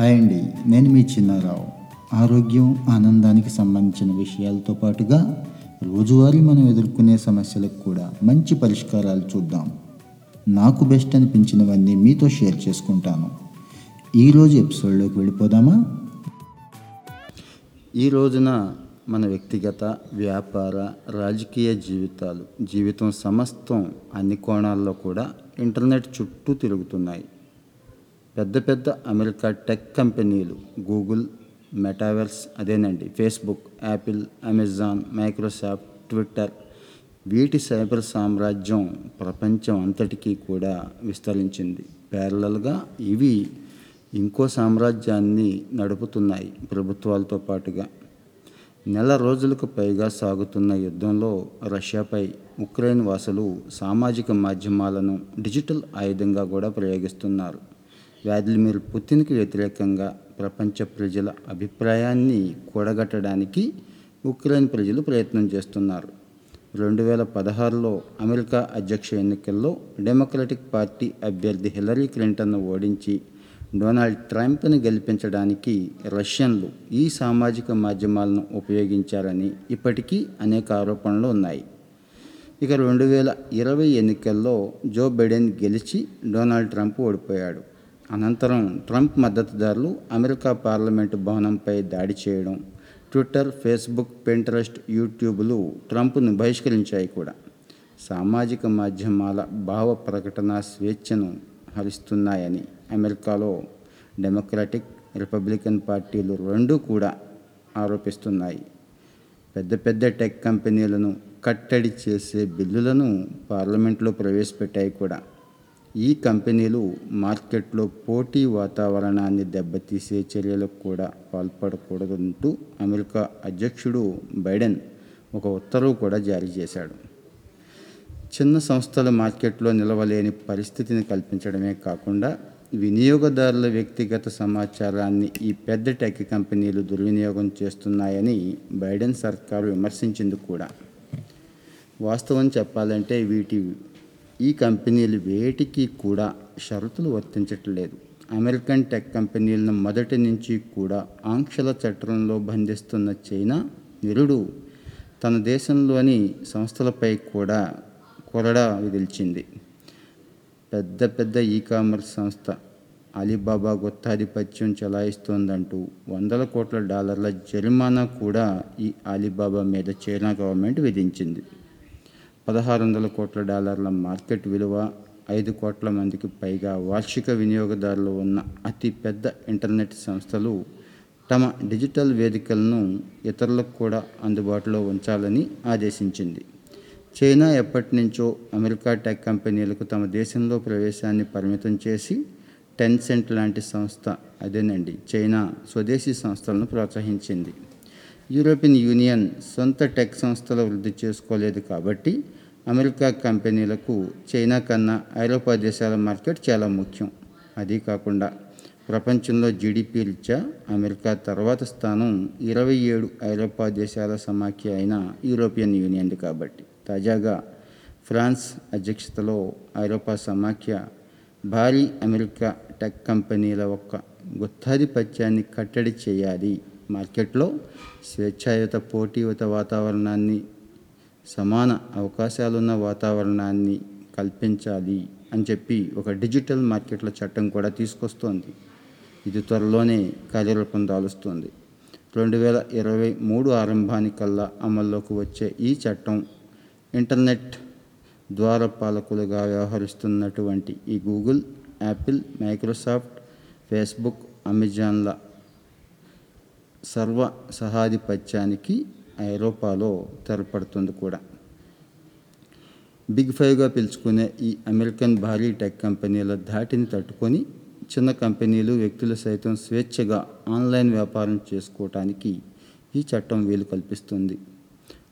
Hi అండి. నేను మీ చిన్నారావు. ఆరోగ్యం ఆనందానికి సంబంధించిన విషయాలతో పాటుగా రోజువారీ మనం ఎదుర్కొనే సమస్యలకు కూడా మంచి పరిష్కారాలు చూద్దాం. నాకు బెస్ట్ అనిపించినవన్నీ మీతో షేర్ చేసుకుంటాను. ఈరోజు ఎపిసోడ్లోకి వెళ్ళిపోదామా? ఈ రోజున మన వ్యక్తిగత వ్యాపార రాజకీయ జీవితాలు జీవితం సమస్తం అన్ని కోణాల్లో కూడా ఇంటర్నెట్ చుట్టూ తిరుగుతున్నాయి. పెద్ద పెద్ద అమెరికా టెక్ కంపెనీలు గూగుల్ మెటావర్స్ అదేనండి Facebook Apple Amazon Microsoft Twitter. వీటి సైబర్ సామ్రాజ్యం ప్రపంచం అంతటికీ కూడా విస్తరించింది. ప్యారలల్గా ఇవి ఇంకో సామ్రాజ్యాన్ని నడుపుతున్నాయి ప్రభుత్వాలతో పాటుగా. నెల రోజులకు పైగా సాగుతున్న యుద్ధంలో రష్యాపై ఉక్రెయిన్ వాసులు సామాజిక మాధ్యమాలను డిజిటల్ ఆయుధంగా కూడా ప్రయోగిస్తున్నారు. వ్లాదిమిర్ పుతిన్కి వ్యతిరేకంగా ప్రపంచ ప్రజల అభిప్రాయాన్ని కూడగట్టడానికి ఉక్రెయిన్ ప్రజలు ప్రయత్నం చేస్తున్నారు. రెండు వేల పదహారులో అమెరికా అధ్యక్ష ఎన్నికల్లో డెమోక్రటిక్ పార్టీ అభ్యర్థి హిలరీ క్లింటన్ను ఓడించి డొనాల్డ్ ట్రంప్ని గెలిపించడానికి రష్యన్లు ఈ సామాజిక మాధ్యమాలను ఉపయోగించారని ఇప్పటికీ అనేక ఆరోపణలు ఉన్నాయి. ఇక రెండు వేల ఇరవై ఎన్నికల్లో జో బైడెన్ గెలిచి డొనాల్డ్ ట్రంప్ ఓడిపోయాడు. అనంతరం ట్రంప్ మద్దతుదారులు అమెరికా పార్లమెంటు భవనంపై దాడి చేయడం ట్విట్టర్ ఫేస్బుక్ పెంట్రెస్ట్ యూట్యూబ్లు ట్రంప్ను బహిష్కరించాయి కూడా. సామాజిక మాధ్యమాల భావ ప్రకటన స్వేచ్ఛను హరిస్తున్నాయని అమెరికాలో డెమోక్రాటిక్ రిపబ్లికన్ పార్టీలు రెండూ కూడా ఆరోపిస్తున్నాయి. పెద్ద పెద్ద టెక్ కంపెనీలను కట్టడి చేసే బిల్లులను పార్లమెంట్లో ప్రవేశపెట్టాయి కూడా. ఈ కంపెనీలు మార్కెట్లో పోటీ వాతావరణాన్ని దెబ్బతీసే చర్యలకు కూడా పాల్పడకూడదంటూ అమెరికా అధ్యక్షుడు బైడెన్ ఒక ఉత్తర్వు కూడా జారీ చేశాడు. చిన్న సంస్థల మార్కెట్లో నిలవలేని పరిస్థితిని కల్పించడమే కాకుండా వినియోగదారుల వ్యక్తిగత సమాచారాన్ని ఈ పెద్ద టెక్ కంపెనీలు దుర్వినియోగం చేస్తున్నాయని బైడెన్ సర్కారు విమర్శించింది కూడా. వాస్తవం చెప్పాలంటే వీటి ఈ కంపెనీలు వేటికి కూడా షరతులు వర్తించట్లేదు. అమెరికన్ టెక్ కంపెనీలను మొదటి నుంచి కూడా ఆంక్షల చట్టంలో బంధిస్తున్న చైనా నిరుడు తన దేశంలోని సంస్థలపై కూడా కొరడా విదిల్చింది పెద్ద పెద్ద ఈ కామర్స్ సంస్థ అలీబాబా గుత్తాధిపత్యం చెలాయిస్తోందంటూ వందల కోట్ల డాలర్ల జరిమానా కూడా ఈ అలీబాబా మీద చైనా గవర్నమెంట్ విధించింది. పదహారు వందల కోట్ల డాలర్ల మార్కెట్ విలువ ఐదు కోట్ల మందికి పైగా వార్షిక వినియోగదారులు ఉన్న అతి పెద్ద ఇంటర్నెట్ సంస్థలు తమ డిజిటల్ వేదికలను ఇతరులకు కూడా అందుబాటులో ఉంచాలని ఆదేశించింది. చైనా ఎప్పటి నుంచో అమెరికా టెక్ కంపెనీలకు తమ దేశంలో ప్రవేశాన్ని పరిమితం చేసి టెన్సెంట్ లాంటి సంస్థ అదేనండి చైనా స్వదేశీ సంస్థలను ప్రోత్సహించింది. యూరోపియన్ యూనియన్ సొంత టెక్ సంస్థలు వృద్ధి చేసుకోలేదు కాబట్టి అమెరికా కంపెనీలకు చైనా కన్నా ఐరోపా దేశాల మార్కెట్ చాలా ముఖ్యం. అది కాకుండా ప్రపంచంలో జీడిపి రీత్యా అమెరికా తర్వాత స్థానం ఇరవై ఏడు ఐరోపా దేశాల సమాఖ్య అయిన యూరోపియన్ యూనియన్ కాబట్టి. తాజాగా ఫ్రాన్స్ అధ్యక్షతలో ఐరోపా సమాఖ్య భారీ అమెరికా టెక్ కంపెనీల ఒక్క గుత్తాధిపత్యాన్ని కట్టడి చేయాలి. మార్కెట్లో స్వేచ్ఛాయుత పోటీయుత వాతావరణాన్ని సమాన అవకాశాలున్న వాతావరణాన్ని కల్పించాలి అని చెప్పి ఒక డిజిటల్ మార్కెట్ల చట్టం కూడా తీసుకొస్తోంది. ఇది త్వరలోనే కార్యరూపం దాలుస్తుంది. రెండు వేల ఇరవై మూడు ఆరంభానికల్లా అమల్లోకి వచ్చే ఈ చట్టం ఇంటర్నెట్ ద్వారపాలకులుగా వ్యవహరిస్తున్నటువంటి ఈ గూగుల్ యాపిల్ మైక్రోసాఫ్ట్ ఫేస్బుక్ అమెజాన్ల సర్వ సహాధిపత్యానికి ఐరోపాలో తెరపడుతుంది కూడా. బిగ్ ఫైవ్గా పిలుచుకునే ఈ అమెరికన్ భారీ టెక్ కంపెనీల ధాటిని తట్టుకొని చిన్న కంపెనీలు వ్యక్తులు సైతం స్వేచ్ఛగా ఆన్లైన్ వ్యాపారం చేసుకోవటానికి ఈ చట్టం వీలు కల్పిస్తుంది.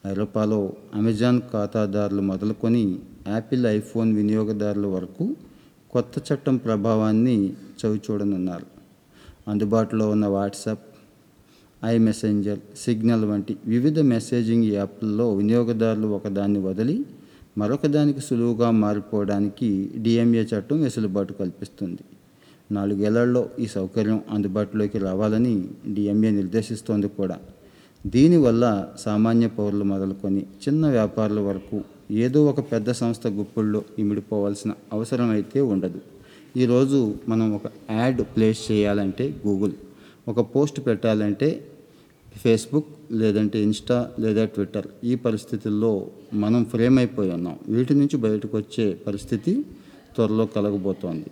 ఐరోపాలో అమెజాన్ ఖాతాదారులు మొదలుకొని యాపిల్ ఐఫోన్ వినియోగదారుల వరకు కొత్త చట్టం ప్రభావాన్ని చవిచూడనున్నారు. అందుబాటులో ఉన్న వాట్సాప్ ఐ మెసెంజర్ సిగ్నల్ వంటి వివిధ మెసేజింగ్ యాప్లలో వినియోగదారులు ఒకదాన్ని వదిలి మరొక దానికి సులువుగా మారిపోవడానికి డిఎంఏ చట్టం వెసులుబాటు కల్పిస్తుంది. నాలుగేళ్ళలో ఈ సౌకర్యం అందుబాటులోకి రావాలని డిఎంఏ నిర్దేశిస్తోంది కూడా. దీనివల్ల సామాన్య పౌరులు మొదలుకొని చిన్న వ్యాపారుల వరకు ఏదో ఒక పెద్ద సంస్థ గుప్పుల్లో ఇమిడిపోవాల్సిన అవసరం అయితే ఉండదు ఈరోజు మనం ఒక యాడ్ ప్లేస్ చేయాలంటే గూగుల్ ఒక పోస్ట్ పెట్టాలంటే ఫేస్బుక్ లేదంటే ఇన్స్టా లేదా ట్విట్టర్. ఈ పరిస్థితుల్లో మనం ఫ్రేమ్ అయిపోయి ఉన్నాం. వీటి నుంచి బయటకు వచ్చే పరిస్థితి త్వరలో కలగబోతోంది.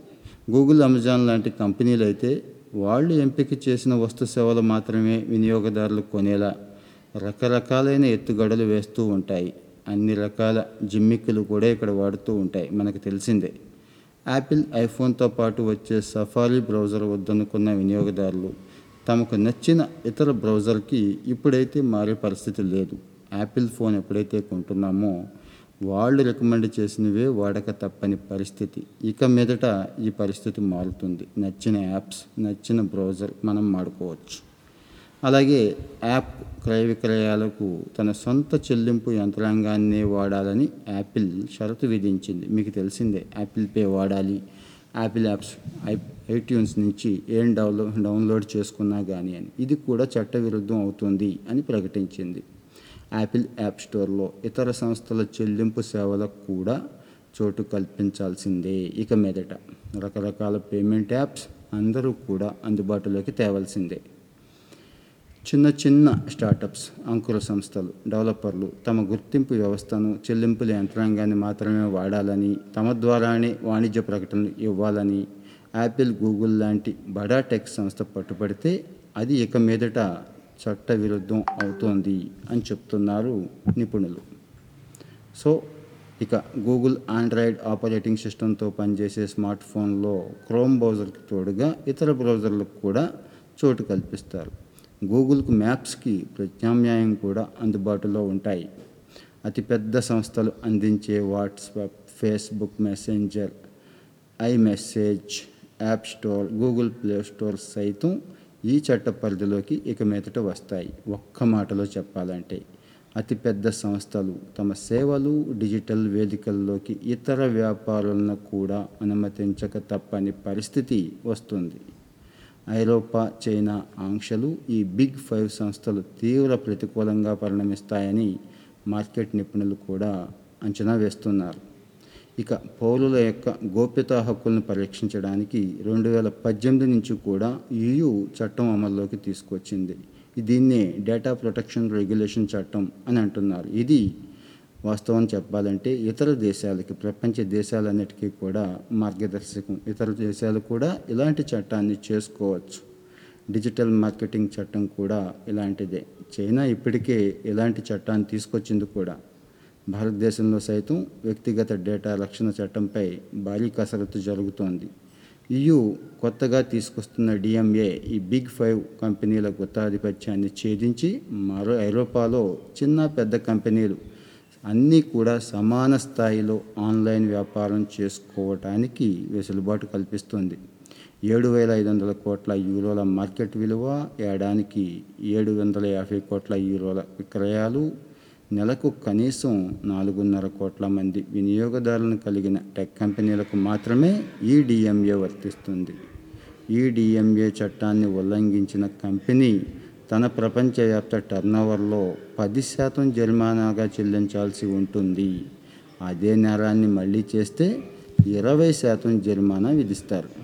గూగుల్ అమెజాన్ లాంటి కంపెనీలు అయితే వాళ్ళు ఎంపిక చేసిన వస్తు సేవలు మాత్రమే వినియోగదారులు కొనేలా రకరకాలైన ఎత్తుగడలు వేస్తూ ఉంటాయి. అన్ని రకాల జిమ్మిక్కులు కూడా ఇక్కడ వాడుతూ ఉంటాయి మనకు తెలిసిందే. యాపిల్ ఐఫోన్తో పాటు వచ్చే సఫారీ బ్రౌజర్ వద్దనుకున్న వినియోగదారులు తమకు నచ్చిన ఇతర బ్రౌజర్కి ఇప్పుడైతే మారే పరిస్థితి లేదు. యాపిల్ ఫోన్ ఎప్పుడైతే కొంటున్నామో వాళ్ళు రికమెండ్ చేసినవే వాడక తప్పని పరిస్థితి. ఇక మీదట ఈ పరిస్థితి మారుతుంది. నచ్చిన యాప్స్ నచ్చిన బ్రౌజర్ మనం వాడుకోవచ్చు. అలాగే యాప్ క్రయ విక్రయాలకు తన సొంత చెల్లింపు యంత్రాంగాన్నే వాడాలని యాపిల్ షరతు విధించింది. మీకు తెలిసిందే యాపిల్ పే వాడాలి. యాపిల్ యాప్స్ ఐ ఐట్యూన్స్ నుంచి ఏం డౌన్లో డౌన్లోడ్ చేసుకున్నా కానీ అని. ఇది కూడా చట్టవిరుద్ధం అవుతుంది అని ప్రకటించింది. యాపిల్ యాప్ స్టోర్లో ఇతర సంస్థల చెల్లింపు సేవలకు కూడా చోటు కల్పించాల్సిందే ఇక మీదట. రకరకాల పేమెంట్ యాప్స్ అందరూ కూడా అందుబాటులోకి తేవాల్సిందే. చిన్న చిన్న స్టార్టప్స్ అంకుర సంస్థలు డెవలపర్లు తమ గుర్తింపు వ్యవస్థను చెల్లింపుల యంత్రాంగాన్ని మాత్రమే వాడాలని తమ ద్వారానే వాణిజ్య ప్రకటనలు ఇవ్వాలని యాపిల్ గూగుల్ లాంటి బడా టెక్ సంస్థ పట్టుబడితే అది ఇక మీదట చట్ట విరుద్ధం అవుతోంది అని చెప్తున్నారు నిపుణులు. సో ఇక గూగుల్ ఆండ్రాయిడ్ ఆపరేటింగ్ సిస్టంతో పనిచేసే స్మార్ట్ ఫోన్లో క్రోమ్ బ్రౌజర్కి తోడుగా ఇతర బ్రౌజర్లకు కూడా చోటు కల్పిస్తారు. గూగుల్కు మ్యాప్స్కి ప్రత్యామ్నాయం కూడా అందుబాటులో ఉంటాయి. అతిపెద్ద సంస్థలు అందించే WhatsApp Facebook Messenger iMessage app store Google Play Store సైతం ఈ చట్ట పరిధిలోకి ఇక మీదట వస్తాయి. ఒక్క మాటలో చెప్పాలంటే అతిపెద్ద సంస్థలు తమ సేవలు డిజిటల్ వేదికల్లోకి ఇతర వ్యాపారులను కూడా అనుమతించక తప్పని పరిస్థితి వస్తుంది. ఐరోపా చైనా ఆంక్షలు ఈ బిగ్ ఫైవ్ సంస్థలు తీవ్ర ప్రతికూలంగా పరిణమిస్తాయని మార్కెట్ నిపుణులు కూడా అంచనా వేస్తున్నారు. ఇక పౌరుల యొక్క గోప్యతా హక్కులను పరీక్షించడానికి రెండు వేల పద్దెనిమిది నుంచి కూడా ఈయు చట్టం అమల్లోకి తీసుకొచ్చింది. దీన్నే డేటా ప్రొటెక్షన్ రెగ్యులేషన్ చట్టం అని అంటున్నారు. ఇది వాస్తవం చెప్పాలంటే ఇతర దేశాలకి ప్రపంచ దేశాలన్నిటికీ కూడా మార్గదర్శకం. ఇతర దేశాలు కూడా ఇలాంటి చట్టాన్ని చేసుకోవచ్చు. డిజిటల్ మార్కెటింగ్ చట్టం కూడా ఇలాంటిదే. చైనా ఇప్పటికే ఇలాంటి చట్టాన్ని తీసుకొచ్చింది కూడా. భారతదేశంలో సైతం వ్యక్తిగత డేటా రక్షణ చట్టంపై భారీ కసరత్తు జరుగుతోంది. ఇయు కొత్తగా తీసుకొస్తున్న డిఎంఏ ఈ బిగ్ ఫైవ్ కంపెనీల గుత్తాధిపత్యాన్ని ఛేదించి మరో ఐరోపాలో చిన్న పెద్ద కంపెనీలు అన్నీ కూడా సమాన స్థాయిలో ఆన్లైన్ వ్యాపారం చేసుకోవటానికి వెసులుబాటు కల్పిస్తుంది. ఏడు వేల ఐదు వందల కోట్ల యూరోల మార్కెట్ విలువ ఏడానికి ఏడు వందల యాభై కోట్ల యూరోల విక్రయాలు నెలకు కనీసం నాలుగున్నర కోట్ల మంది వినియోగదారులను కలిగిన టెక్ కంపెనీలకు మాత్రమే ఈ డిఎంఏ వర్తిస్తుంది. ఈ డిఎంఏ చట్టాన్ని ఉల్లంఘించిన కంపెనీ తన ప్రపంచవ్యాప్త టర్నోవర్లో పది శాతం జరిమానాగా చెల్లించాల్సి ఉంటుంది. అదే నేరాన్ని మళ్ళీ చేస్తే ఇరవై శాతం జరిమానా విధిస్తారు.